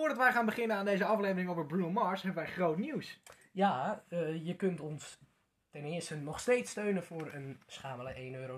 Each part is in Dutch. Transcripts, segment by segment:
Voordat wij gaan beginnen aan deze aflevering over Bruno Mars, hebben wij groot nieuws. Ja, eh, je kunt ons ten eerste nog steeds steunen voor een schamele 1,99 euro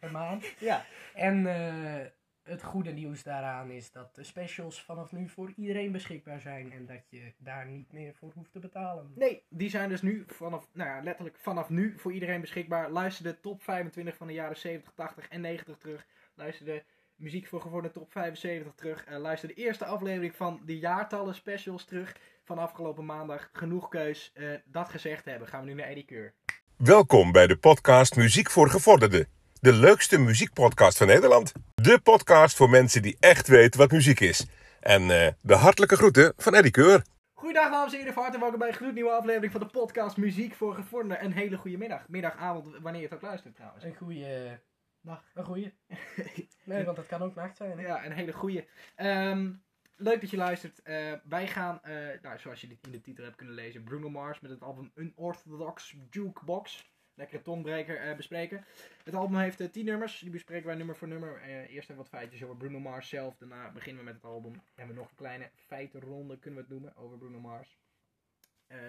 per maand. Ja. En eh, het goede nieuws daaraan is dat de specials vanaf nu voor iedereen beschikbaar zijn en dat je daar niet meer voor hoeft te betalen. Nee, die zijn dus nu vanaf, nou ja, letterlijk vanaf nu voor iedereen beschikbaar. Luister de top 25 van de jaren 70, 80 en 90 terug. Luister de muziek voor geworden top 75 terug. Uh, luister de eerste aflevering van de jaartallen specials terug van afgelopen maandag. Genoeg keus. Uh, dat gezegd hebben, gaan we nu naar Eddie Keur. Welkom bij de podcast Muziek voor Gevorderden. De leukste muziekpodcast van Nederland. De podcast voor mensen die echt weten wat muziek is. En uh, de hartelijke groeten van Eddie Keur. Goedendag dames en heren, van harte welkom bij een gloednieuwe aflevering van de podcast Muziek voor Gevorderden. Een hele goede middag, middag, avond, wanneer je het ook luistert trouwens. Een goede dag. Een goede. nee, want dat kan ook nacht zijn. Hè? Ja, een hele goede. Um, leuk dat je luistert. Uh, wij gaan, uh, nou, zoals je in de titel hebt kunnen lezen, Bruno Mars met het album Unorthodox Jukebox. Lekkere tongbreker uh, bespreken. Het album heeft 10 nummers. Die bespreken wij nummer voor nummer. eerst even wat feitjes over Bruno Mars zelf. Daarna beginnen we met het album. Hebben we nog een kleine feitenronde, kunnen we het noemen, over Bruno Mars.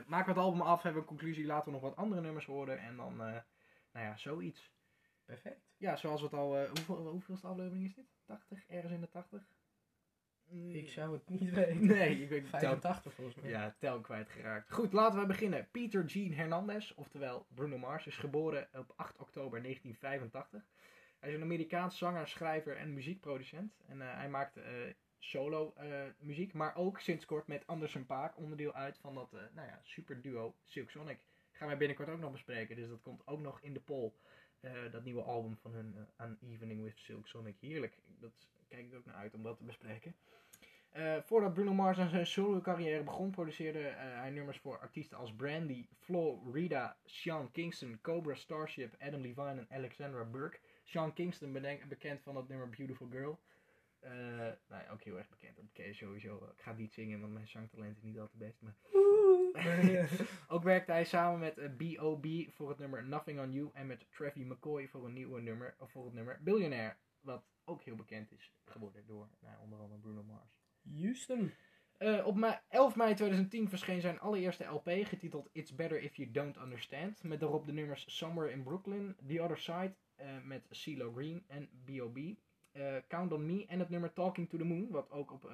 maken we het album af, hebben we een conclusie. Laten we nog wat andere nummers horen. En dan, nou ja, zoiets. Perfect. Ja, zoals we het al. Uh, hoeveel, hoeveelste aflevering is dit? 80? Ergens in de 80? Mm. Ik zou het niet weten. Nee, ik weet 85 volgens mij. Ja, tel kwijtgeraakt. Goed, laten we beginnen. Peter Gene Hernandez, oftewel Bruno Mars, is geboren op 8 oktober 1985. Hij is een Amerikaans zanger, schrijver en muziekproducent. En uh, hij maakt uh, solo muziek, maar ook sinds kort met Anderson Paak onderdeel uit van dat nou ja, super duo Silk Sonic. Gaan wij binnenkort ook nog bespreken, dus dat komt ook nog in de poll. Uh, dat nieuwe album van hun, uh, An Evening with Silk Sonic. Heerlijk. Dat kijk ik ook naar uit om dat te bespreken. Uh, voordat Bruno Mars aan zijn solo carrière begon, produceerde hij nummers voor artiesten als Brandy, Flo, Rita, Sean Kingston, Cobra Starship, Adam Levine en Alexandra Burke. Sean Kingston bekend van het nummer Beautiful Girl. nou, ook heel erg bekend. Dat ken je sowieso. Ik ga niet zingen, want mijn zangtalent is niet altijd best. Maar... ook werkte hij samen met B.O.B. voor het nummer Nothing on You en met Trevi McCoy voor een nieuwe nummer, of voor het nummer Billionaire, wat ook heel bekend is geworden door nou, onder andere Bruno Mars. Houston. Uh, op ma 11 mei 2010 verscheen zijn allereerste LP getiteld It's Better If You Don't Understand, met daarop de nummers Somewhere in Brooklyn, The Other Side uh, met CeeLo Green en B.O.B. Uh, Count on Me en het nummer Talking to the Moon, wat ook op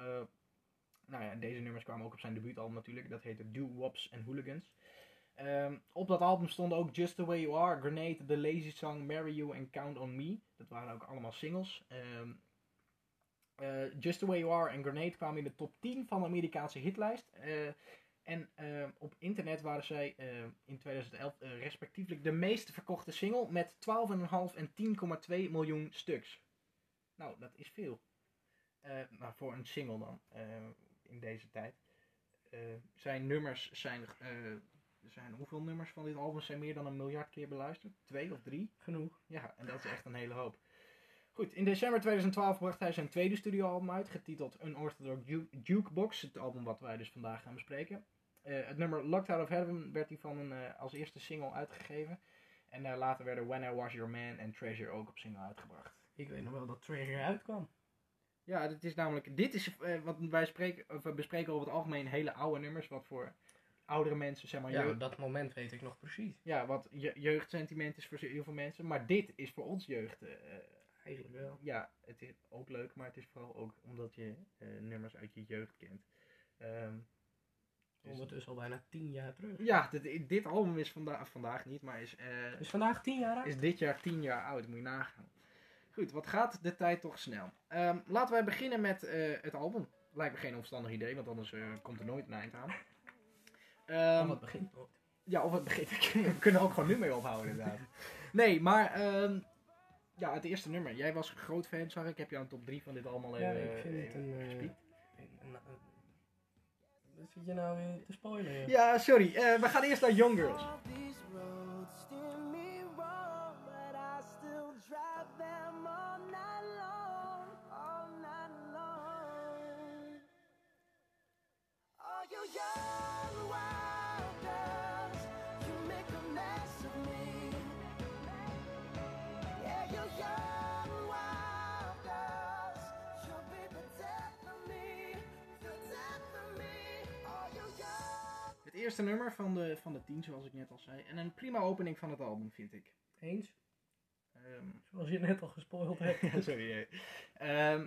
nou ja, deze nummers kwamen ook op zijn debuutalbum natuurlijk. Dat heette Do Wops and Hooligans. Um, op dat album stonden ook Just The Way You Are, Grenade, The Lazy Song, Marry You en Count On Me. Dat waren ook allemaal singles. Um, uh, Just The Way You Are en Grenade kwamen in de top 10 van de Amerikaanse hitlijst. Uh, en uh, op internet waren zij in 2011 respectievelijk de meest verkochte single met 12,5 en 10,2 miljoen stuks. Nou, dat is veel. nou, voor een single dan in deze tijd. Uh, zijn nummers zijn, uh, zijn. Hoeveel nummers van dit album zijn meer dan een miljard keer beluisterd? Twee of drie? Genoeg. Ja, en dat is echt een hele hoop. Goed, in december 2012 bracht hij zijn tweede studioalbum uit, getiteld Unorthodox Jukebox, het album wat wij dus vandaag gaan bespreken. Uh, het nummer Locked Out of Heaven werd hij van een, als eerste single uitgegeven. En later werden When I Was Your Man en Treasure ook op single uitgebracht. Ik weet nog wel dat Treasure uitkwam. Ja, dit is namelijk. Dit is uh, wat wij spreken, of we bespreken over het algemeen hele oude nummers. Wat voor oudere mensen, zeg maar. Ja, dat moment weet ik nog precies. Ja, wat je, jeugdsentiment is voor heel veel mensen. Maar dit is voor ons jeugd. Uh, Eigenlijk wel. Ja, het is ook leuk, maar het is vooral ook omdat je uh, nummers uit je jeugd kent. Um, dus Ondertussen al bijna tien jaar terug. Ja, dit, dit album is vanda vandaag niet, maar is... is vandaag tien jaar oud? Is dit jaar tien jaar oud, moet je nagaan. Goed, wat gaat de tijd toch snel. Um, laten wij beginnen met uh, het album. Lijkt me geen onverstandig idee, want anders uh, komt er nooit een eind aan. Um, of het begint nooit. Ja, of het begint. We kunnen ook gewoon nu mee ophouden inderdaad. Nee, maar um, ja, het eerste nummer. Jij was groot fan, zag ik. Heb jou een top 3 van dit allemaal ja, even Ja, ik vind het een... Zit je nou weer te spoilen? Ja, sorry. Uh, we gaan eerst naar Young Girls. Eerste nummer van de, van de tien, zoals ik net al zei. En een prima opening van het album, vind ik. Eens? Ehm, Zoals je net al gespoild hebt. ja, sorry. eh. Ehm,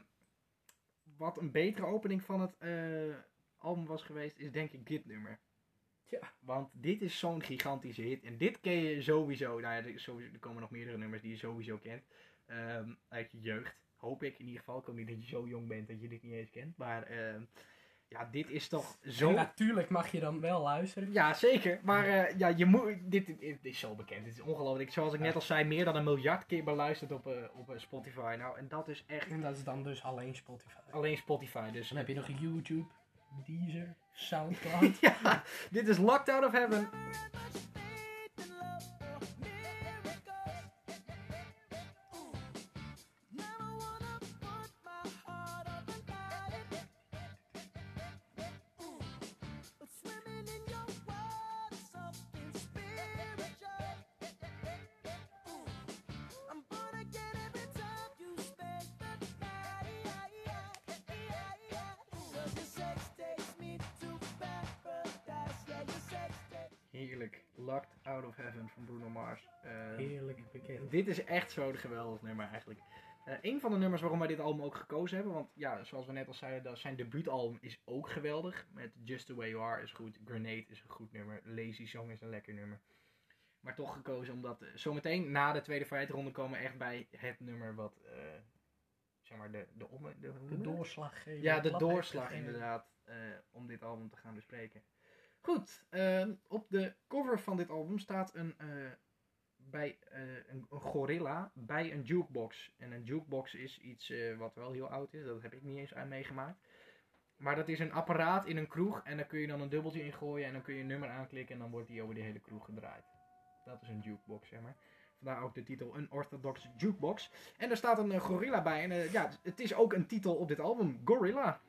wat een betere opening van het eh, album was geweest, is denk ik dit nummer. Tja. Want dit is zo'n gigantische hit. En dit ken je sowieso. Nou ja, er, sowieso, komen nog meerdere nummers die je sowieso kent. ehm, uit je jeugd. Hoop ik in ieder geval. Ik hoop niet dat je zo jong bent dat je dit niet eens kent. Maar ja, dit is toch zo... En natuurlijk mag je dan wel luisteren. Ja, zeker. Maar eh, ja, je moet, dit, dit, dit is zo bekend. Dit is ongelooflijk. Zoals ik net al zei, meer dan een miljard keer beluisterd op, eh, op eh, Spotify. Nou, en dat is echt En dat is dan dus alleen Spotify. alleen Spotify. Dus Dan heb je nog YouTube, Deezer, Soundcloud. ja, dit is Locked Out of Heaven. Dit is echt zo'n geweldig nummer eigenlijk. Eh een van de nummers waarom wij dit album ook gekozen hebben, want ja, zoals we net al zeiden, dat zijn debuutalbum is ook geweldig. Met Just The Way You Are is goed, Grenade is een goed nummer, Lazy Song is een lekker nummer. Maar toch gekozen omdat eh, zometeen na de tweede feitronde komen we echt bij het nummer wat, eh, zeg maar, de, de, om, de, De doorslag geven. Ja, de doorslag inderdaad, om dit album te gaan bespreken. Goed, ehm, op de cover van dit album staat een, bij, eh, een, een gorilla bij een jukebox. En een jukebox is iets eh, wat wel heel oud is, dat heb ik niet eens aan meegemaakt. Maar dat is een apparaat in een kroeg en daar kun je dan een dubbeltje in gooien en dan kun je een nummer aanklikken en dan wordt die over de hele kroeg gedraaid. Dat is een jukebox, zeg maar. Vandaar ook de titel Unorthodox Jukebox. En er staat een eh, gorilla bij. En ja, het is ook een titel op dit album, Gorilla.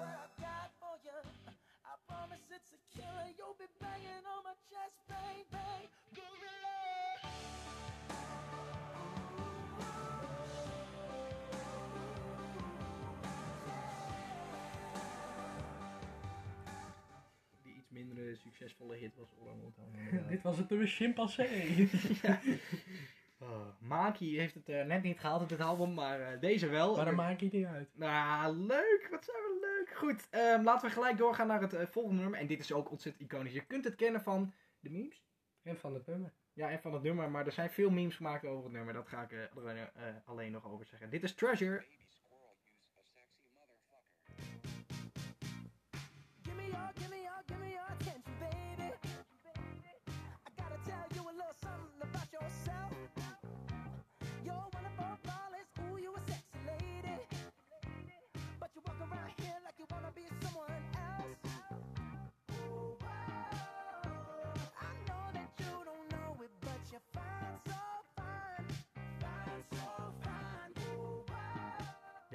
What I've got for you, I promise it's a killer. You'll be banging on my chest, bang, bang, gorilla. Die iets minder succesvolle hit was Orang. Dit was het nummer Chimpansee. Oh, Maki heeft het eh, net niet gehaald op dit album, maar eh, deze wel. maar dan maak je het niet uit. Nou, leuk. Wat zijn we leuk. Goed, ehm, laten we gelijk doorgaan naar het volgende nummer. En dit is ook ontzettend iconisch. Je kunt het kennen van de memes. En van het nummer. Ja, en van het nummer. Maar er zijn veel memes gemaakt over het nummer. Dat ga ik er alleen nog over zeggen. Dit is Treasure. Give me your, give me your, give me your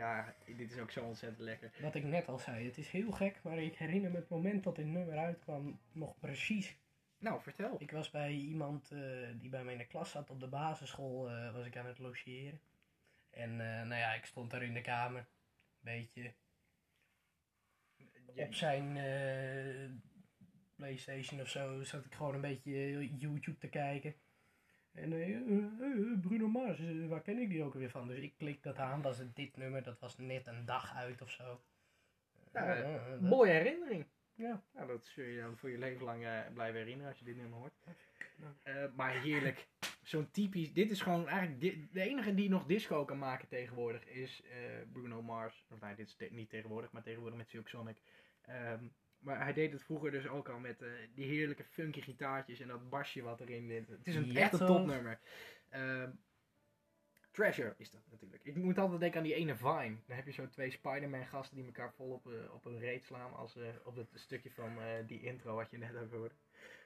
Ja, dit is ook zo ontzettend lekker. Wat ik net al zei, het is heel gek, maar ik herinner me het moment dat dit nummer uitkwam nog precies. Nou, vertel. Ik was bij iemand eh, die bij mij in de klas zat op de basisschool, eh, was ik aan het logeren. En eh, nou ja, ik stond daar in de kamer, een beetje op zijn Playstation of zo, zat ik gewoon een beetje YouTube te kijken. En eh, Bruno Mars, waar ken ik die ook weer van? Dus ik klik dat aan, was het dit nummer, dat was net een dag uit of zo. Ja, dat- Mooie herinnering. Ja. Nou, dat zul je dan voor je leven lang blijven herinneren als je dit nummer hoort. Maar heerlijk. Zo'n typisch. Dit is gewoon eigenlijk. de enige die nog disco kan maken tegenwoordig is Bruno Mars. Of nee, dit is te- niet tegenwoordig, maar tegenwoordig met Silk Sonic. Ehm, maar hij deed het vroeger dus ook al met eh, die heerlijke funky gitaartjes en dat basje wat erin zit. Het is een Ja, echt een toch? topnummer. Ehm, Treasure is dat natuurlijk. Ik moet altijd denken aan die ene Vine. Dan heb je zo twee Spider-Man gasten die elkaar vol op, eh, op een reet slaan. Als eh, op het stukje van die intro wat je net hoorde.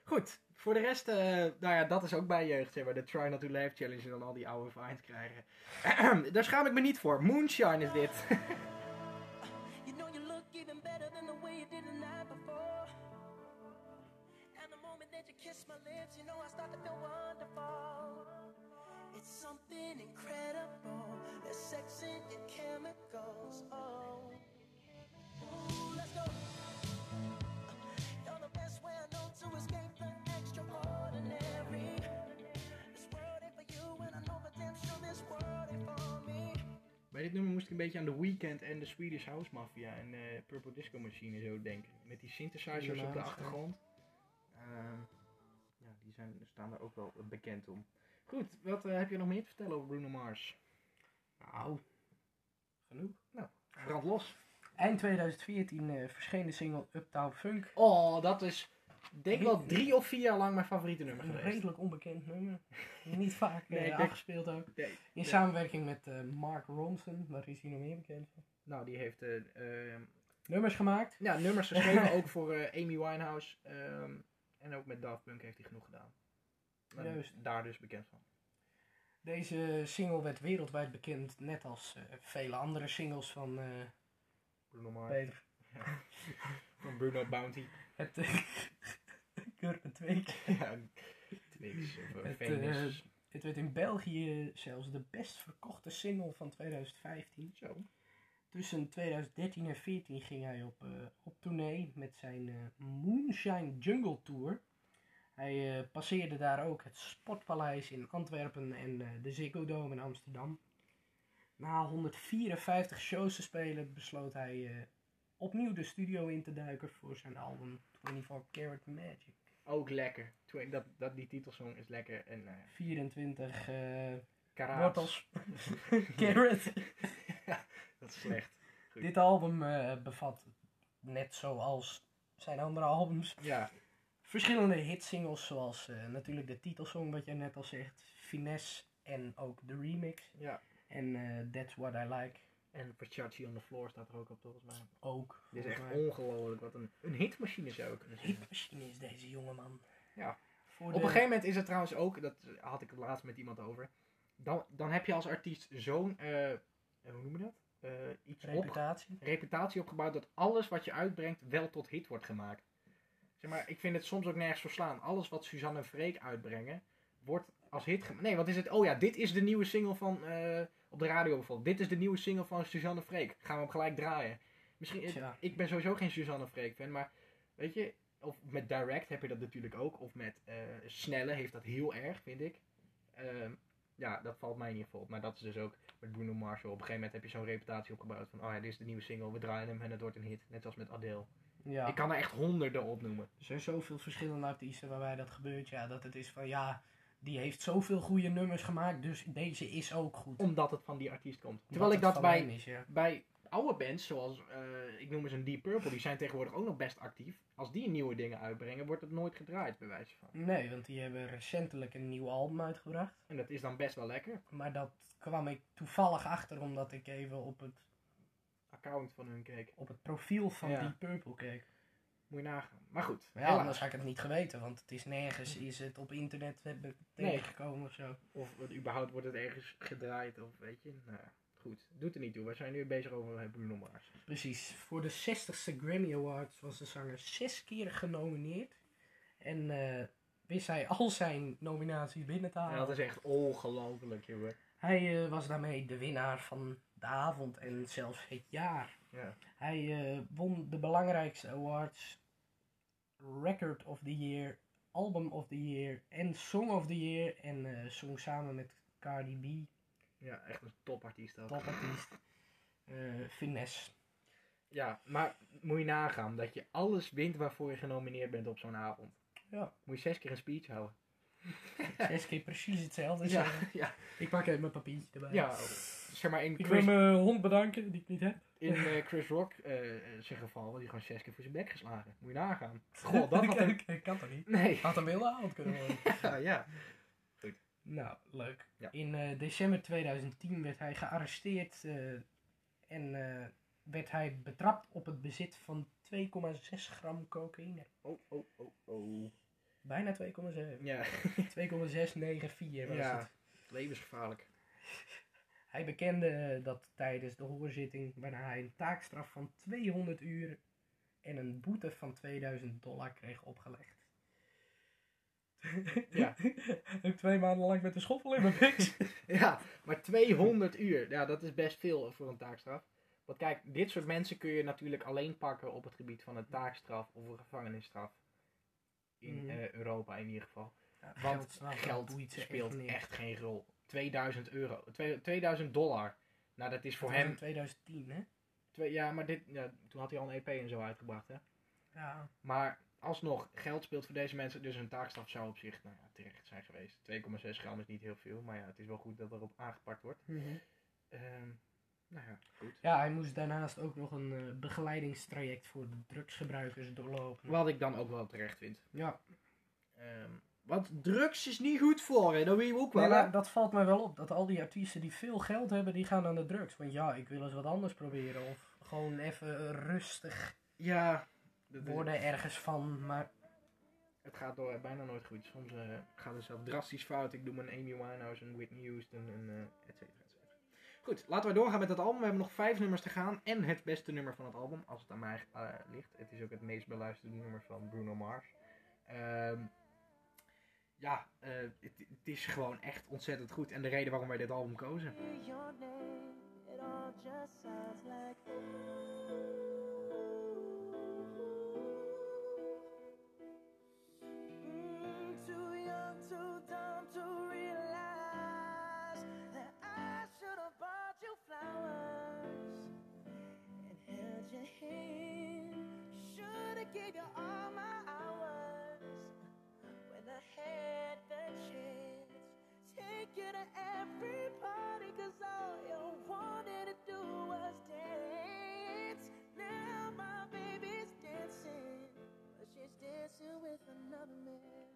Goed, voor de rest, nou ja, dat is ook bij jeugd, zeg maar. De Try Not To Laugh Challenge en dan al die oude Vines krijgen. Daar schaam ik me niet voor. Moonshine is dit. You the did the night before. And the moment that you kiss my lips, you know I start to feel wonderful. It's something incredible. There's sex in your chemicals. Oh, Bij dit nummer moest ik een beetje aan The Weeknd en de Swedish House Mafia en eh, Purple Disco Machine zo denken. Met die synthesizers op de achtergrond. Ehm, ja, die zijn, staan er ook wel bekend om. Goed, wat eh, heb je nog meer te vertellen over Bruno Mars? Nou, genoeg. Brand los. Eind 2014 eh, verscheen de single Uptown Funk. Oh, dat is denk wel drie of vier jaar lang mijn favoriete nummer Een geweest. redelijk onbekend nummer. Niet vaak Nee, eh, afgespeeld ook. Nee, In nee. samenwerking met eh, Mark Ronson, waar is hij nog meer bekend van? Nou, die heeft eh, ehm, Nummers gemaakt. ja, nummers geschreven ook voor Amy Winehouse. ehm, en ook met Daft Punk heeft hij genoeg gedaan. Juist. Daar dus bekend van. Deze single werd wereldwijd bekend, net als vele andere singles van Bruno Mars. Peter. Van Bruno Bounty. Het Kurken twee keer. ja, of eh, Het, Venus. Het werd in België zelfs de best verkochte single van 2015. Zo. Tussen 2013 en 2014 ging hij op, eh, op tournee met zijn eh, Moonshine Jungle Tour. Hij eh, passeerde daar ook het Sportpaleis in Antwerpen en eh, de Ziggo Dome in Amsterdam. Na 154 shows te spelen besloot hij eh, opnieuw de studio in te duiken voor zijn album 24 Karat Magic. Ook lekker. Dat, dat, die titelsong is lekker. En eh 24 eh Karaats. wortels. Carrot. Dat is slecht. Goed. Dit album eh, bevat, net zoals zijn andere albums, Ja, verschillende hitsingles zoals eh, natuurlijk de titelsong wat jij net al zegt, Finesse en ook de remix. ja. En eh, That's What I Like En Versace on the Floor staat er ook op volgens mij. ook. Dit is echt ongelooflijk. Wat een, een hitmachine zou ik kunnen zeggen. Hitmachine is deze jongeman. Ja. Voor Op de een gegeven moment is het trouwens ook, dat had ik het laatst met iemand over. Dan, dan heb je als artiest zo'n, eh, hoe noem je dat? Eh, iets op, reputatie. reputatie opgebouwd dat alles wat je uitbrengt wel tot hit wordt gemaakt. Zeg maar, ik vind het soms ook nergens verslaan. Alles wat Suzanne en Freek uitbrengen, wordt als hit gemaakt. Nee, wat is het? Oh ja, dit is de nieuwe single van, eh, op de radio bijvoorbeeld. Dit is de nieuwe single van Suzanne Freek. Gaan we hem gelijk draaien. Misschien, ik ben sowieso geen Suzanne Freek fan, maar weet je, of met Direct heb je dat natuurlijk ook. Of met eh, Snelle heeft dat heel erg, vind ik. Ehm, ja, dat valt mij in ieder geval op. Maar dat is dus ook met Bruno Mars. Op een gegeven moment heb je zo'n reputatie opgebouwd van, oh ja, dit is de nieuwe single, we draaien hem en het wordt een hit. Net als met Adele. Ja. Ik kan er echt honderden opnoemen. Er zijn zoveel verschillende artiesten waarbij dat gebeurt. Ja, dat het is van ja, die heeft zoveel goede nummers gemaakt, dus deze is ook goed. Omdat het van die artiest komt. Terwijl ik dat bij, hem is, ja. bij oude bands, zoals eh, ik noem eens een Deep Purple, die zijn tegenwoordig ook nog best actief. Als die nieuwe dingen uitbrengen, wordt het nooit gedraaid, bij wijze van. Nee, want die hebben recentelijk een nieuw album uitgebracht. En dat is dan best wel lekker. Maar dat kwam ik toevallig achter omdat ik even op het, Account van hun keek. op het profiel van Ja. Deep Purple keek. Moet je nagaan. Maar goed, Maar ja, anders had ik het niet geweten, want het is nergens is het op internet tegengekomen of zo. Of het, überhaupt wordt het ergens gedraaid, of weet je. Nou ja, goed. Doet er niet toe. We zijn nu bezig over Bruno Mars. Precies. Voor de 60ste Grammy Awards was de zanger zes keer genomineerd. En eh, wist hij al zijn nominaties binnen te Ja, halen. dat is echt ongelooflijk, jongen. Hij eh, was daarmee de winnaar van de avond en zelfs het jaar. Ja. Hij eh, won de belangrijkste awards: Record of the Year, Album of the Year en Song of the Year. En eh, zong samen met Cardi B, ja, echt een topartiest ook. topartiest, eh Finesse. Ja, maar moet je nagaan dat je alles wint waarvoor je genomineerd bent op zo'n avond. Ja. Moet je zes keer een speech houden. Zes keer precies hetzelfde ja, Ik pak even mijn papiertje erbij. ja. Zeg maar in Ik wil mijn hond bedanken die ik niet heb. in, eh, Chris Rock eh, zijn geval hij gewoon zes keer voor zijn bek geslagen. Moet je nagaan. Goh, dat ik kan toch niet? Nee. Had een wilde avond kunnen worden. Ja, ja. nou, leuk. Ja. In eh, december 2010 werd hij gearresteerd en werd hij betrapt op het bezit van 2,6 gram cocaïne. Oh, oh, oh, oh. Bijna 2,7. Ja, 2,694 was Ja. het. levensgevaarlijk. Hij bekende eh, dat tijdens de hoorzitting, waarna hij een taakstraf van 200 uur en een boete van 2000 dollar kreeg opgelegd. Ja. Heb twee maanden lang met de schoffel in mijn pik. Ja, maar 200 uur, ja, dat is best veel voor een taakstraf. Want kijk, dit soort mensen kun je natuurlijk alleen pakken op het gebied van een taakstraf of een gevangenisstraf. In Mhm. eh, Europa in ieder geval. Ja, Want geld ze speelt echt geen rol. 2000 euro, twee- 2000 dollar. Nou, dat is voor Dat hem. in 2010, hè? Twee, ja, maar dit, ja, toen had hij al een EP en zo uitgebracht, hè. Ja. Maar alsnog, geld speelt voor deze mensen, dus een taakstraf zou op zich nou ja, terecht zijn geweest. 2,6 gram is niet heel veel, maar ja, het is wel goed dat erop aangepakt wordt. Ehm, nou ja, goed. Ja, hij moest daarnaast ook nog een eh, begeleidingstraject voor drugsgebruikers doorlopen. Wat ik dan ook wel terecht vind. Ja, Ehm, want drugs is niet goed voor je, dat weet je ook wel. nee, dat valt mij wel op. Dat al die artiesten die veel geld hebben, die gaan aan de drugs. Want ja, ik wil eens wat anders proberen. Of gewoon even rustig Ja, worden ergens van. Maar het gaat door bijna nooit goed. Soms eh, gaat het zelf drastisch fout. Ik doe mijn Amy Winehouse en Whitney Houston en eh et cetera, et cetera. Goed, laten we doorgaan met het album. We hebben nog vijf nummers te gaan. En het beste nummer van het album, als het aan mij eh, ligt. Het is ook het meest beluisterde nummer van Bruno Mars. Ehm, ja, eh, het, is gewoon echt ontzettend goed. En de reden waarom wij dit album kozen. Your name, it all just Take you to every party, cause all you wanted to do was dance. Now my baby's dancing, but she's dancing with another man.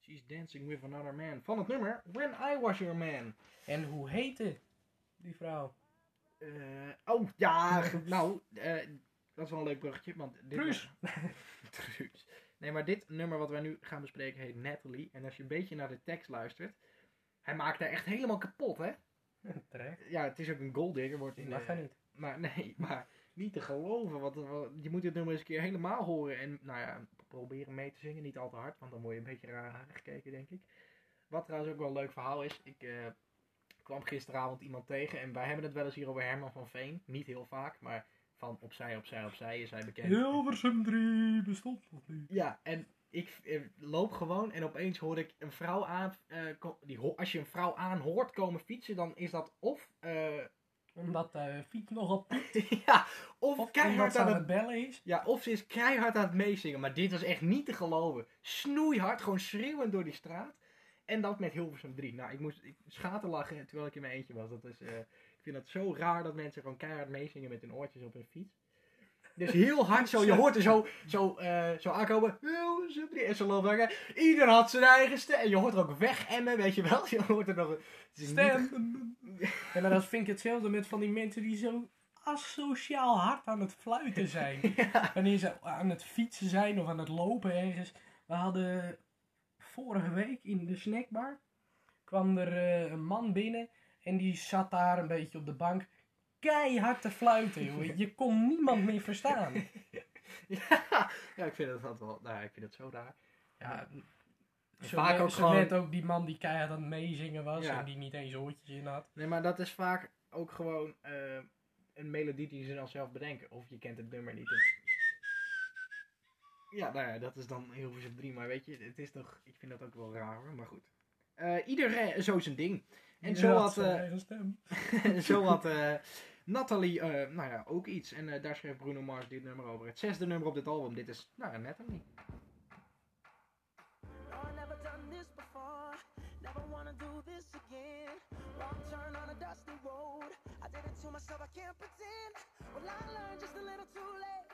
She's Dancing with Another Man. Van het nummer When I Was Your Man. En hoe heette die vrouw? Eh, oh, ja, nou, eh, dat is wel een leuk bruggetje, want dit Truus. Truus. Nee, maar dit nummer wat wij nu gaan bespreken heet Natalie. En als je een beetje naar de tekst luistert, hij maakt haar echt helemaal kapot, hè? Terecht. Ja, het is ook een golddigger, wordt in Die mag hij niet. Maar nee, maar niet te geloven, want want je moet dit nummer eens een keer helemaal horen. En nou ja, proberen mee te zingen, niet al te hard, want dan word je een beetje raar aangekeken, denk ik. Wat trouwens ook wel een leuk verhaal is, ik eh, kwam gisteravond iemand tegen en wij hebben het wel eens hier over Herman van Veen. Niet heel vaak, maar van opzij, opzij, opzij is hij bekend. Hilversum 3 bestond nog niet. Ja, en ik eh, loop gewoon en opeens hoor ik een vrouw aan. eh, die, als je een vrouw aan hoort komen fietsen, dan is dat of. eh, Omdat de fiets nogal ja, of, keihard aan het. bellen is. Ja, of ze is keihard aan het meezingen. Maar dit was echt niet te geloven. Snoeihard, gewoon schreeuwend door die straat. En dat met Hilversum 3. Nou, ik moest ik schaten lachen terwijl ik in mijn eentje was. Dat is, ik vind het zo raar dat mensen gewoon keihard meezingen met hun oortjes op hun fiets. Dus heel hard zo, je hoort er zo, zo, eh, zo aankomen. Hilversum 3. En loopt daar. Ieder had zijn eigen stem. En je hoort er ook wegemmen, weet je wel. Je hoort er nog een... Stem. En dan vind ik hetzelfde met van die mensen die zo asociaal hard aan het fluiten zijn. Wanneer ze aan het fietsen zijn of aan het lopen ergens. We hadden vorige week in de snackbar kwam er eh, een man binnen en die zat daar een beetje op de bank keihard te fluiten, joh. Je kon niemand meer verstaan. Ja, ja, ik vind altijd wel... Nou, ik vind het zo raar. Ja, zo Vaak net- ook gewoon- net ook die man die keihard aan het meezingen was Ja. en die niet eens oortjes in had. Nee, maar dat is vaak ook gewoon eh, een melodie die ze dan zelf bedenken. Of je kent het nummer niet. Ja, nou ja, dat is dan heel veel 3. Maar weet je, het is toch... Ik vind dat ook wel raar hoor, maar goed. Eh iedereen zo zijn ding. En zo had, zijn eh, zo had eh, Nathalie, eh, nou ja, ook iets. En eh, daar schreef Bruno Mars dit nummer over. Het zesde nummer op dit album. Dit is, nou to myself, I can't pretend. Well, I learned just a little too late.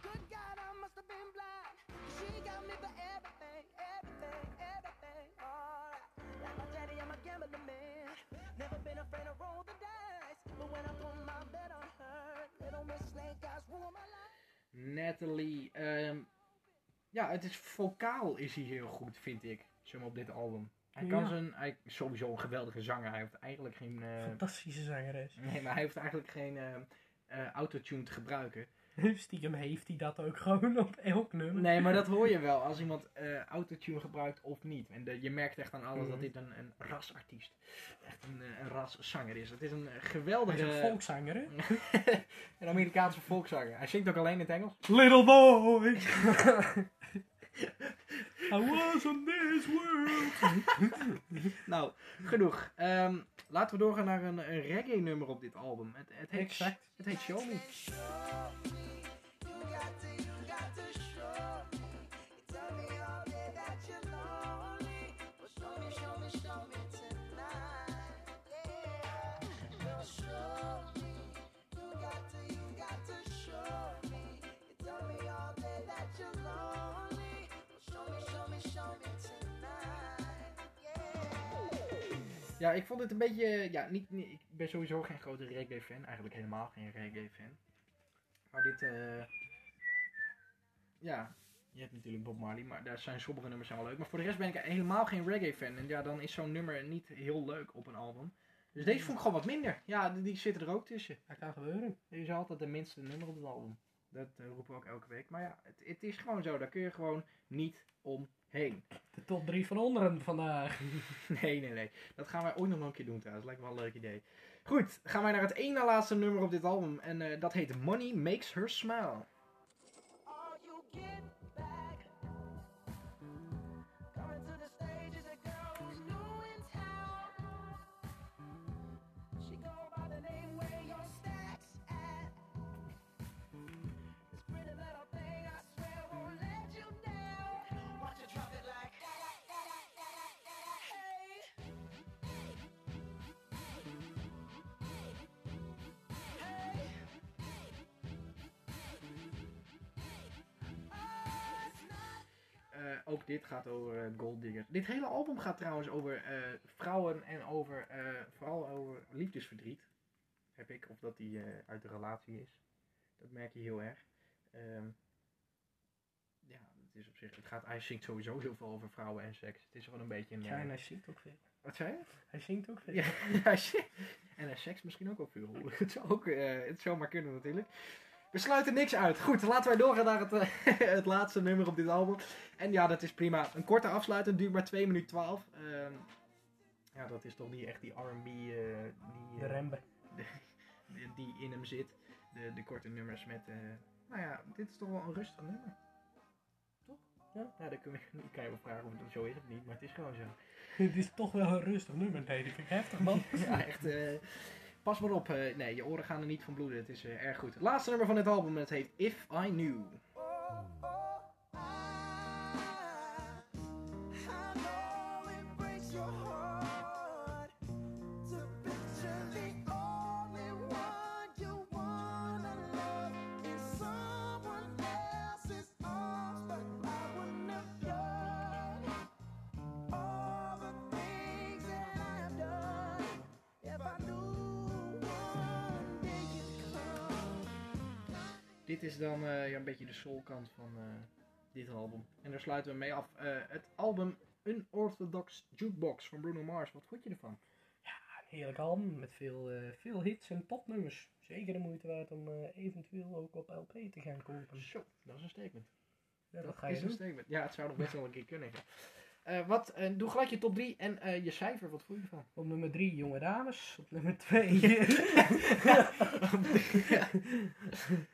Good God, I must have been blind. She got me for everything, everything, everything. Alright. Like my daddy, I'm a gambling man. Never been afraid to roll the dice. But when I put my bet on her, little Miss Snake Eyes ruined my life. Natalie. ehm, ja, het is vocaal is hij heel goed, vind ik. Zeg maar op dit album. Hij kan Ja. zijn, hij is sowieso een geweldige zanger. Hij heeft eigenlijk geen, eh, Fantastische zangeres. nee, maar hij heeft eigenlijk geen eh, autotune te gebruiken. Stiekem heeft hij dat ook gewoon op elk nummer. Nee, maar dat hoor je wel als iemand eh, autotune gebruikt of niet. En de- je merkt echt aan alles dat Mhm. dit een, een rasartiest, echt een, eh, een raszanger is. Het is een eh, Hij geweldige... is een volkszanger, hè? een Amerikaanse volkszanger. Hij zingt ook alleen in het Engels. Little boy! I was on this world. Nou, genoeg. Ehm, laten we doorgaan naar een, een reggae nummer op dit album. Het, het, heet, Exact. het heet Show Me. Ja, ik vond het een beetje... Ja, niet, niet- ik ben sowieso geen grote reggae fan. Eigenlijk helemaal geen reggae fan. Maar dit... eh ja, je hebt natuurlijk Bob Marley, maar daar zijn sommige nummers zijn wel leuk. Maar voor de rest ben ik helemaal geen reggae fan. En ja, dan is zo'n nummer niet heel leuk op een album. Dus deze vond ik gewoon wat minder. Ja, die, die zitten er ook tussen. Dat kan gebeuren. Er is altijd de minste nummer op het album. Dat eh, roepen we ook elke week. Maar ja, het, het is gewoon zo. Daar kun je gewoon niet omheen. De top 3 van onderen vandaag. Nee, nee, nee. Dat gaan wij ooit nog wel een keer doen trouwens. Lijkt me wel een leuk idee. Goed, gaan wij naar het ene laatste nummer op dit album. En eh, dat heet Money Makes Her Smile. Ook dit gaat over eh, Gold Digger. Dit hele album gaat trouwens over eh, vrouwen en over, eh, vooral over liefdesverdriet. Heb ik, of dat die uit de relatie is. Dat merk je heel erg. Ehm, ja, het is op zich, het gaat, hij zingt sowieso heel veel over vrouwen en seks. Het is gewoon een beetje een... Ja, en hij zingt ook veel. wat zei je? Hij zingt ook veel. Ja, hij zingt- en hij seks misschien ook wel veel. Het zou, ook, het zou maar kunnen natuurlijk. We sluiten niks uit. Goed, laten wij doorgaan naar het, eh, het laatste nummer op dit album. En ja, dat is prima. Een korte afsluiting, duurt maar 2 minuten 12. Ehm, ja, dat is toch niet echt die R&B eh, die, De eh, rembe. die, die in hem zit. De, de korte nummers met... nou ja, dit is toch wel een rustig nummer. Toch? Ja. Ja, dan kun je, dan kan je wel vragen of het zo is of niet, maar het is gewoon zo. Het is toch wel een rustig nummer. Nee, dat vind ik heftig, man. ja, echt. Pas maar op. eh, nee, je oren gaan er niet van bloeden. Het is eh, erg goed. Het laatste nummer van dit album. Het heet If I Knew. Dit is dan eh, ja, een beetje de soulkant van eh, dit album. En daar sluiten we mee af. Eh, het album Unorthodox Jukebox van Bruno Mars. Wat vond je ervan? Een heerlijk album met veel, veel hits en topnummers. Zeker de moeite waard om eventueel ook op LP te gaan kopen. Zo, dat is een statement. Ja, dat dat ga je is een statement. Ja, het zou nog best wel een keer kunnen. Ja. Eh, wat, eh, doe gelijk je top 3 en eh, je cijfer. Wat vond je ervan? Op nummer 3 jonge dames. Op nummer 2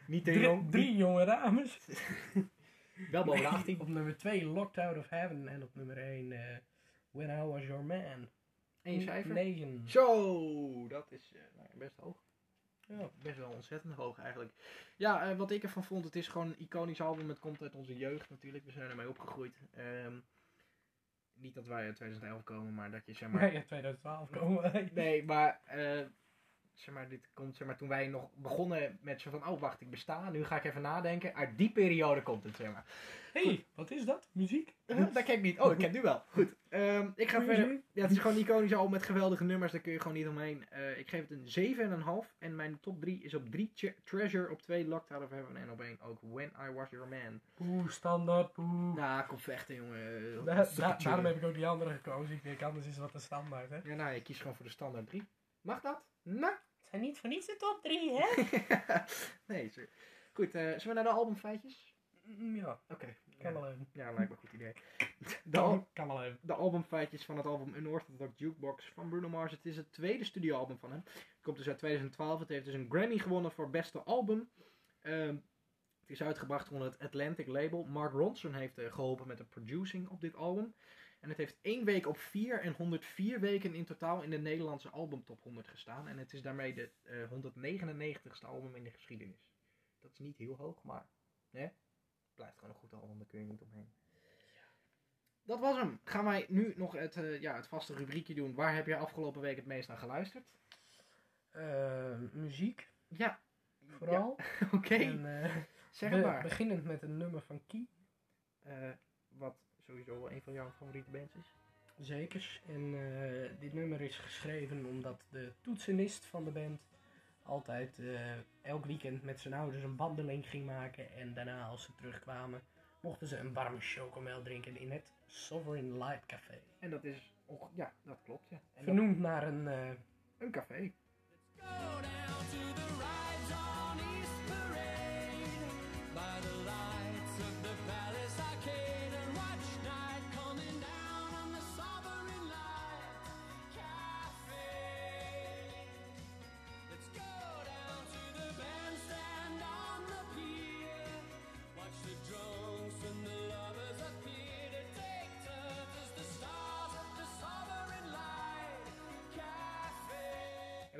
Niet te drie, jong. drie jonge dames. Wel boven de 18. Op nummer 2 Locked Out of Heaven. En op nummer 1 eh, When I Was Your Man. En je cijfer? 9. Zo, dat is eh, nou ja, best hoog. Ja. Best wel ontzettend hoog eigenlijk. Ja, eh, wat ik ervan vond, het is gewoon een iconisch album. Het komt uit onze jeugd natuurlijk. We zijn ermee opgegroeid. Ehm, niet dat wij uit 2011 komen, maar dat je zeg maar... Maar ja, 2012 komen wij. Nee, maar, eh, zeg maar dit komt zeg maar, toen wij nog begonnen met zo van... Oh, wacht, ik besta. Nu ga ik even nadenken. Uit die periode komt het, zeg maar. hey, wat is dat? Muziek? Uh, dat ken ik niet. Oh, ik ken het nu wel. Goed. Ehm, ik ga Muziek? verder. Ja, het is gewoon iconisch album met geweldige nummers. Daar kun je gewoon niet omheen. Eh, ik geef het een 7,5. En mijn top 3 is op 3 Treasure, op 2 Locked Out of Heaven en op 1 ook When I Was Your Man. Oeh, standaard. Oeh. Nou, kom vechten, jongen. Da- daarom heb ik ook die andere gekozen. Ik denk, anders is wat een standaard, hè? Ja, nou, ik kies gewoon voor de standaard 3. Mag dat? Nou. Het zijn niet voor niets de top 3, hè? nee, ze- Goed, eh, zullen we naar de albumfeitjes? Mm, Ja, Oké. kan wel even. ja, lijkt me een goed idee. De, al- Kan, wel even. de albumfeitjes van het album Unorthodox Jukebox van Bruno Mars. Het is het tweede studioalbum van hem. Het komt dus uit 2012. Het heeft dus een Grammy gewonnen voor beste album. Ehm, het is uitgebracht onder het Atlantic label. Mark Ronson heeft eh, geholpen met de producing op dit album. En het heeft één week op vier en 104 weken in totaal in de Nederlandse albumtop 100 gestaan. En het is daarmee de eh 199ste album in de geschiedenis. Dat is niet heel hoog, maar hè, het blijft gewoon een goed album, daar kun je niet omheen. Dat was hem. Gaan wij nu nog het, eh, ja, het vaste rubriekje doen. Waar heb je afgelopen week het meest naar geluisterd? Eh, muziek, Ja, vooral. oké. Zeg maar. Beginnend met een nummer van Key. Wat sowieso wel een van jouw favoriete bands is. Zekers. En eh, dit nummer is geschreven omdat de toetsenist van de band altijd eh, elk weekend met zijn ouders een wandeling ging maken. En daarna als ze terugkwamen mochten ze een warme chocomel drinken in het Sovereign Light Café. En dat is, och, ja, dat klopt, ja. En dat- Vernoemd naar een... eh, een café. Go down to the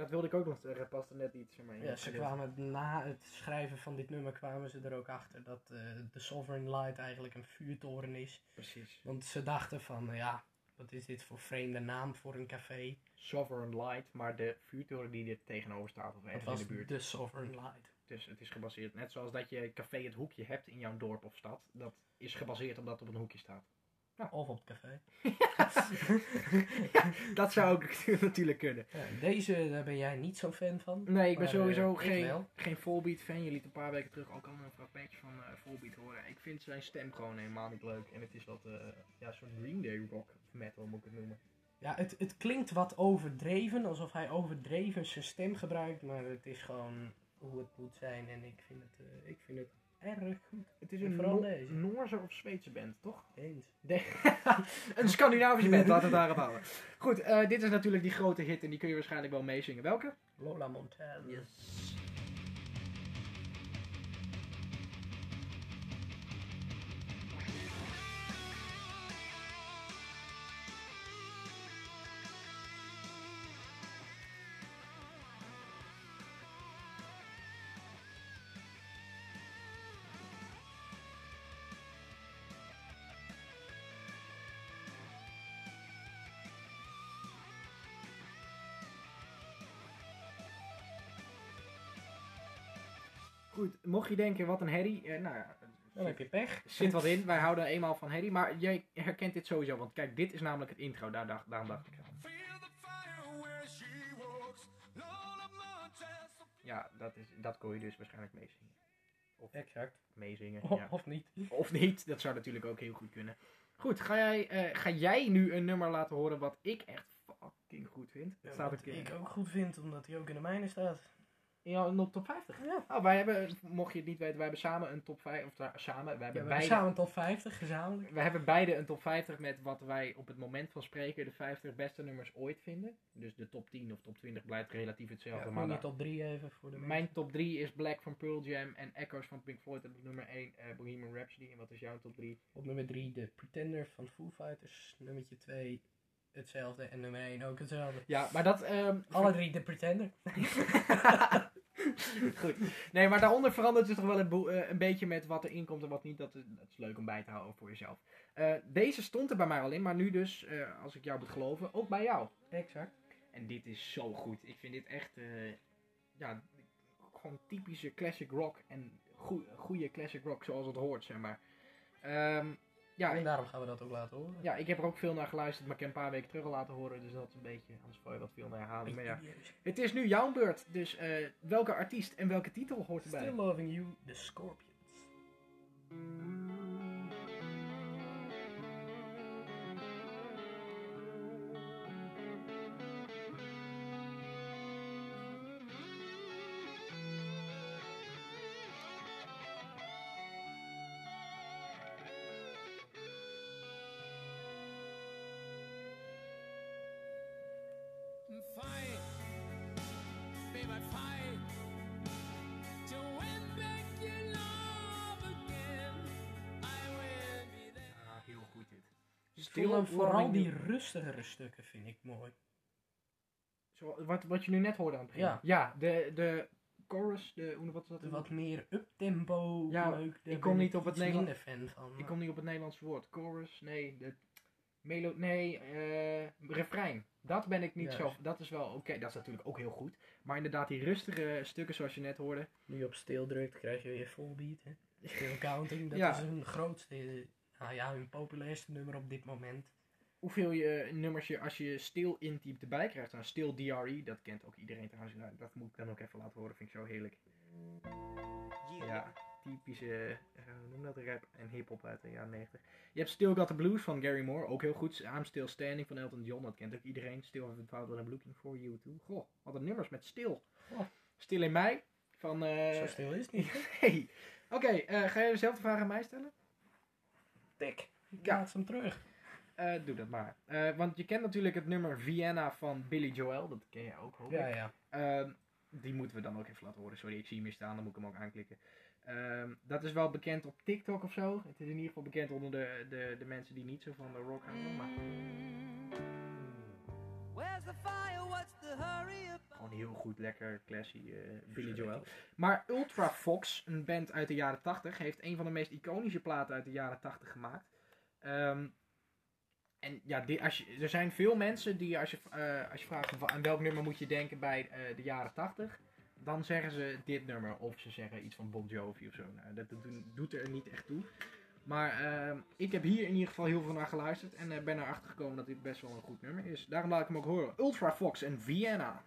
dat wilde ik ook nog zeggen, paste net iets. In ja, ze kwamen na het schrijven van dit nummer kwamen ze er ook achter dat eh, de Sovereign Light eigenlijk een vuurtoren is. Precies. Want ze dachten van, ja, wat is dit voor vreemde naam voor een café? Sovereign Light, maar de vuurtoren die er tegenover staat, of ergens in de buurt. de Sovereign Light. Dus het is gebaseerd, net zoals dat je café het hoekje hebt in jouw dorp of stad. Dat is gebaseerd op dat het op een hoekje staat. Of op het café. ja, dat zou ook natuurlijk kunnen. Ja, deze, daar ben jij niet zo'n fan van. Nee, ik ben sowieso eh, ik geen, geen Volbeat fan. Je liet een paar weken terug ook al een fragmentje van eh Volbeat horen. Ik vind zijn stem gewoon helemaal niet leuk. En het is wat, eh ja, soort Green Day rock metal moet ik het noemen. Ja, het, het klinkt wat overdreven, alsof hij overdreven zijn stem gebruikt, maar het is gewoon hoe het moet zijn en ik vind het, ik vind het erg goed. Het is En een vooral No- deze. Noorse of Zweedse band, toch? Eens. De- een Scandinavische band, laten we het daarop houden. Goed, eh, dit is natuurlijk die grote hit en die kun je waarschijnlijk wel meezingen. Welke? Lola Montez. Goed, mocht je denken, wat een herrie. eh, nou ja, Dan heb je pech. zit wat in. Wij houden eenmaal van herrie. Maar jij herkent dit sowieso, want kijk, dit is namelijk het intro. Daar dacht, daarom dacht ik aan. Ja, dat, is, dat kon je dus waarschijnlijk meezingen. Exact. Meezingen, Of, ja. of niet. Of niet, dat zou natuurlijk ook heel goed kunnen. Goed, ga jij, eh, ga jij nu een nummer laten horen wat ik echt fucking goed vind? Staat Wat in, ik ook goed vind, omdat hij ook in de mijne staat. In jouw top 50. Ja. Oh, wij hebben, mocht je het niet weten, wij hebben samen een top 5, of daar- samen, wij Ja, we hebben, hebben beide, samen top 50, gezamenlijk. we hebben beide een top 50 met wat wij op het moment van spreken de 50 beste nummers ooit vinden. Dus de top 10 of top 20 blijft relatief hetzelfde. Ja, maar je top 3 even voor de mijn top 3 is Black van Pearl Jam en Echoes van Pink Floyd. En op nummer 1 eh, Bohemian Rhapsody. En wat is jouw top 3? Op nummer 3 de Pretender van Foo Fighters. Nummertje 2 hetzelfde. En nummer 1 ook hetzelfde. Ja, maar dat... ehm, Alle drie de Pretender. Goed. Nee, maar daaronder verandert het toch wel eh, een beetje met wat erin komt en wat niet. Dat is, leuk om bij te houden voor jezelf. Eh, deze stond er bij mij al in, maar nu dus, eh, als ik jou moet geloven, ook bij jou. Exact. En dit is zo goed. Ik vind dit echt, ja, gewoon typische classic rock. En goe- goede classic rock zoals het hoort, zeg maar. Ehm, ja, en daarom gaan we dat ook laten horen. ja, ik heb er ook veel naar geluisterd, maar ik heb een paar weken terug al laten horen. Dus dat is een beetje, anders val je wat veel naar herhaling. Maar ja, het is nu jouw beurt. Dus eh, welke artiest en welke titel hoort erbij? Still Loving You, The Scorpions. Vooral die rustigere stukken vind ik mooi. Zo, wat, wat je nu net hoorde aan het begin. Ja. Ja, de, de chorus, de, hoe- wat is dat? De wat meer uptempo Ja, leuk. ik kom niet op het iets Nederland- minder fan van. Ik kom niet op het Nederlandse woord. Chorus, nee. De melo nee, eh refrein. Dat ben ik niet Juist. zo. Dat is wel oké. Dat is natuurlijk ook heel goed. Maar inderdaad, die rustige stukken zoals je net hoorde. Nu je op stil drukt, krijg je weer full beat. Hè? Still counting, dat Ja. is hun grootste, nou ja, hun populairste nummer op dit moment. Hoeveel je nummers je als je stil intypt erbij krijgt. Nou, stil DRE, dat kent ook iedereen trouwens. Nou, dat moet ik dan ook even laten horen. Vind ik zo heerlijk. Ja, typische, eh, hoe noem dat, rap en hip-hop uit de jaren 90. Je hebt Still Got the Blues van Gary Moore, ook heel goed. I'm Still Standing van Elton John, dat kent ook iedereen. Still Haven't Found What I'm Looking For You Too. Goh, wat een nummers met Stil. Goh. Stil in mei van... eh, Zo stil is het niet. hey. Oké, eh, ga je dezelfde vraag aan mij stellen? Tik. Laat hem terug. Eh, doe dat maar. Eh, want je kent natuurlijk het nummer Vienna van Billy Joel, dat ken je ook hoop ik. Ja, ja. Ehm, die moeten we dan ook even laten horen. Sorry, ik zie hem hier staan, dan moet ik hem ook aanklikken. Ehm, dat is wel bekend op TikTok of zo. Het is in ieder geval bekend onder de, de, de mensen die niet zo van de rock houden. Maar Where's the fire? What's the hurry up? Gewoon heel goed, lekker, classy eh, Billy Joel. Maar Ultra Fox, een band uit de jaren 80, heeft een van de meest iconische platen uit de jaren 80 gemaakt. Ehm, en ja, die, als je, er zijn veel mensen die als je, eh, als je vraagt aan welk nummer moet je denken bij eh, de jaren 80, dan zeggen ze dit nummer of ze zeggen iets van Bon Jovi of zo. Nou, dat, doet er niet echt toe. Maar ehm, ik heb hier in ieder geval heel veel naar geluisterd en ben erachter gekomen dat dit best wel een goed nummer is. Daarom laat ik hem ook horen. Ultra Fox en Vienna.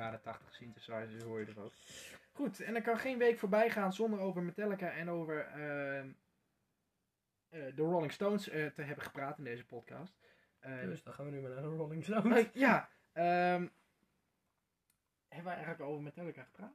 Jaren 80 synthesizers hoor je er ook. Goed, en er kan geen week voorbij gaan zonder over Metallica en over ehm, eh, de Rolling Stones eh, te hebben gepraat in deze podcast. Eh, Dus dan gaan we nu maar naar de Rolling Stones. eh, ja, ehm, hebben wij eigenlijk over Metallica gepraat?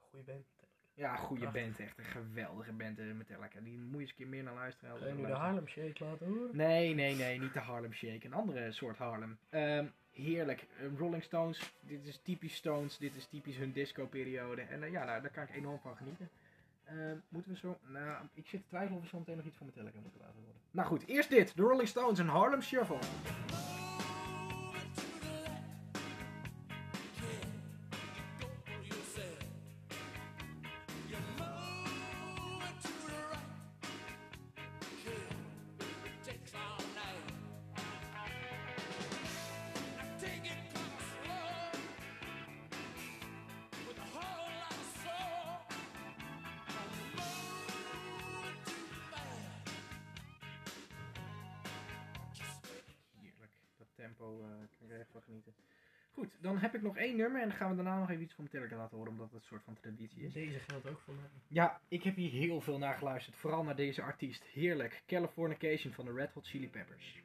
Goeie band. Ja, goede Prachtig. band, echt een geweldige band Metallica. Die moet je eens een keer meer naar luisteren. Ga je nu de Harlem Shake laten horen? Nee, nee, nee, niet de Harlem Shake. Een andere soort Harlem. Ehm, heerlijk. Eh, Rolling Stones, dit is typisch Stones. Dit is typisch hun disco-periode. En eh, ja, nou, daar kan ik enorm van genieten. Ehm, moeten we zo... Nou, ik zit te twijfelen of we zo meteen nog iets van Metallica moeten laten horen. Nou goed, eerst dit. De Rolling Stones en Harlem Shuffle. Nummer en dan gaan we daarna nog even iets van Metallica laten horen, omdat het een soort van traditie is. Deze geldt ook voor mij. Ja, ik heb hier heel veel naar geluisterd. Vooral naar deze artiest. Heerlijk. Californication van de Red Hot Chili Peppers.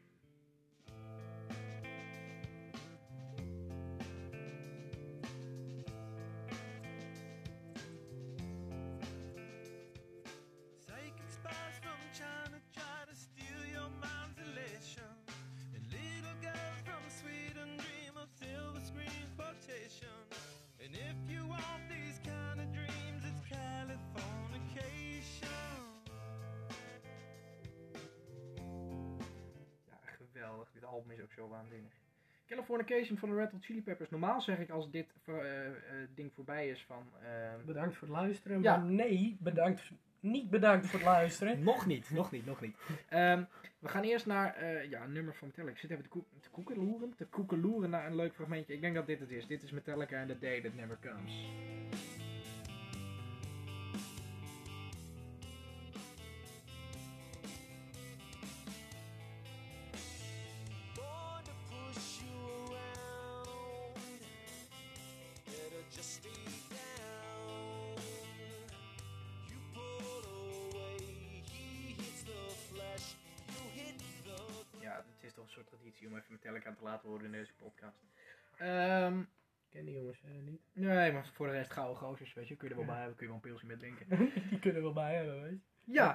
Californication van de Red Hot Chili Peppers. Normaal zeg ik als dit eh, eh, ding voorbij is van... eh, Bedankt voor het luisteren. Ja. Maar nee, bedankt, niet bedankt voor het luisteren. nog niet, nog niet, nog niet. Ehm, we gaan eerst naar eh, ja, een nummer van Metallica. Ik zit even te, koek, te koekeloeren, te koekeloeren naar een leuk fragmentje. Ik denk dat dit het is. Dit is Metallica and the Day That Never Comes. Een soort traditie om even Metallica te laten horen in deze podcast. Ik ken die jongens eh, niet. nee, maar voor de rest gouden gozers, weet je. Kun je er wel bij hebben, kun je wel een pilsje met drinken. die kunnen wel bij hebben, weet je. Ja,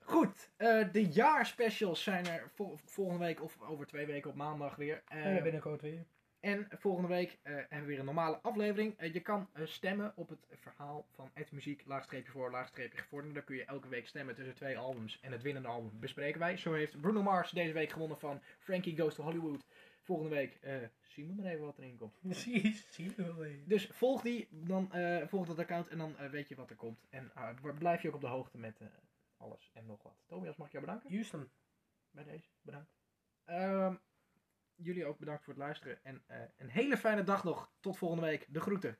goed. Eh, de jaarspecials zijn er vol- volgende week of over twee weken op maandag weer. Dan binnenkort weer. En volgende week eh, hebben we weer een normale aflevering. Eh, je kan eh, stemmen op het verhaal van het muziek, laagstreepje voor, laagstreepje gevorderd. Daar kun je elke week stemmen tussen twee albums. En het winnende album bespreken wij. Zo heeft Bruno Mars deze week gewonnen van Frankie Goes to Hollywood. Volgende week zien we maar even wat erin komt. Precies, zie je wel. Dus volg die, dan volg dat account en dan weet je wat er komt. En blijf je ook op de hoogte met alles en nog wat. Tobias, mag ik jou bedanken? Houston. bij deze. Bedankt. Ehm, jullie ook bedankt voor het luisteren. En eh, een hele fijne dag nog. Tot volgende week. De groeten.